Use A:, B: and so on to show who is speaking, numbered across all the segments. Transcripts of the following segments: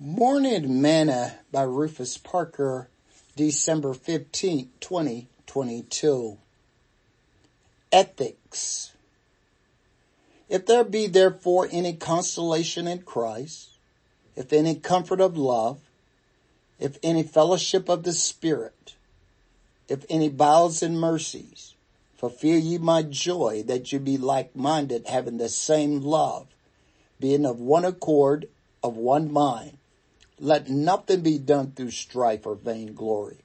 A: Morning Manna by Rufus Parker, December 15, 2022. Ethics. If there be therefore any consolation in Christ, if any comfort of love, if any fellowship of the Spirit, if any bowels and mercies, fulfill ye my joy that you be like-minded, having the same love, being of one accord, of one mind. Let nothing be done through strife or vainglory,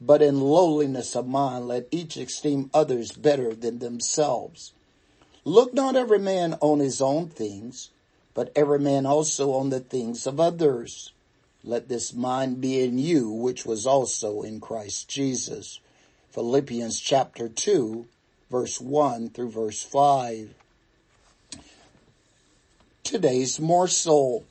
A: but in lowliness of mind let each esteem others better than themselves. Look not every man on his own things, but every man also on the things of others. Let this mind be in you, which was also in Christ Jesus. Philippians chapter 2, verse 1 through verse 5. Today's morsel.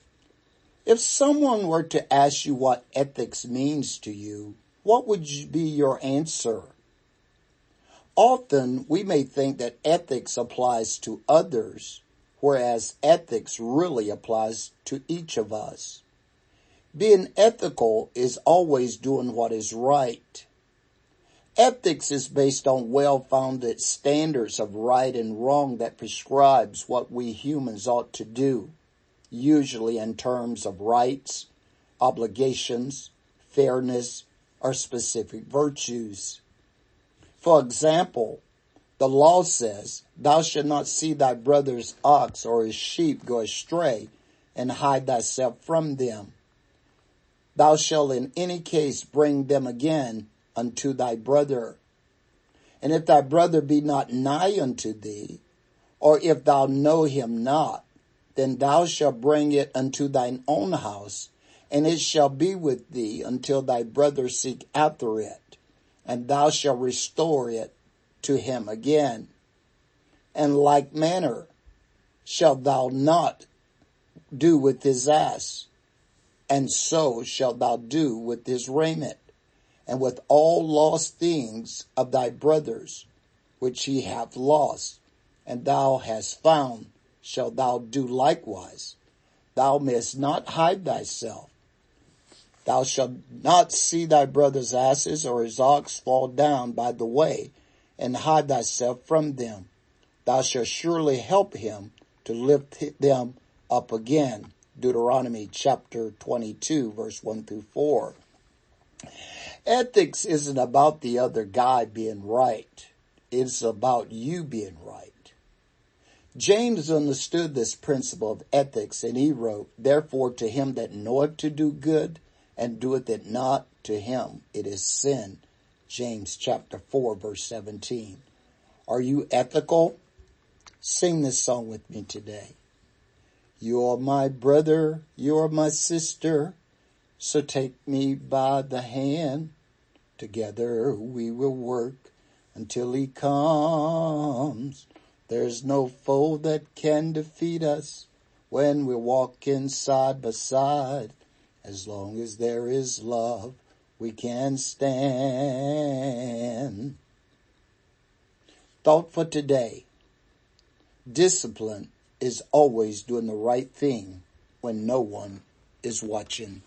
A: If someone were to ask you what ethics means to you, what would be your answer? Often we may think that ethics applies to others, whereas ethics really applies to each of us. Being ethical is always doing what is right. Ethics is based on well-founded standards of right and wrong that prescribes what we humans ought to do usually in terms of rights, obligations, fairness, or specific virtues. For example, the law says, thou shalt not see thy brother's ox or his sheep go astray and hide thyself from them. Thou shalt in any case bring them again unto thy brother. And if thy brother be not nigh unto thee, or if thou know him not, then thou shalt bring it unto thine own house, and it shall be with thee until thy brother seek after it, and thou shalt restore it to him again. And like manner shalt thou not do with his ass, and so shalt thou do with his raiment, and with all lost things of thy brothers, which he hath lost, and thou hast found, shalt thou do likewise. Thou mayest not hide thyself. Thou shalt not see thy brother's asses or his ox fall down by the way and hide thyself from them. Thou shalt surely help him to lift them up again. Deuteronomy chapter 22 verse 1 through 4. Ethics isn't about the other guy being right. It's about you being right. James understood this principle of ethics and he wrote, Therefore to him that knoweth to do good and doeth it not, to him it is sin. James chapter 4 verse 17. Are you ethical? Sing this song with me today. You are my brother, you are my sister, so take me by the hand. Together we will work until he comes. There's no foe that can defeat us when we're walking side by side. As long as there is love, we can stand. Thought for today. Discipline is always doing the right thing when no one is watching.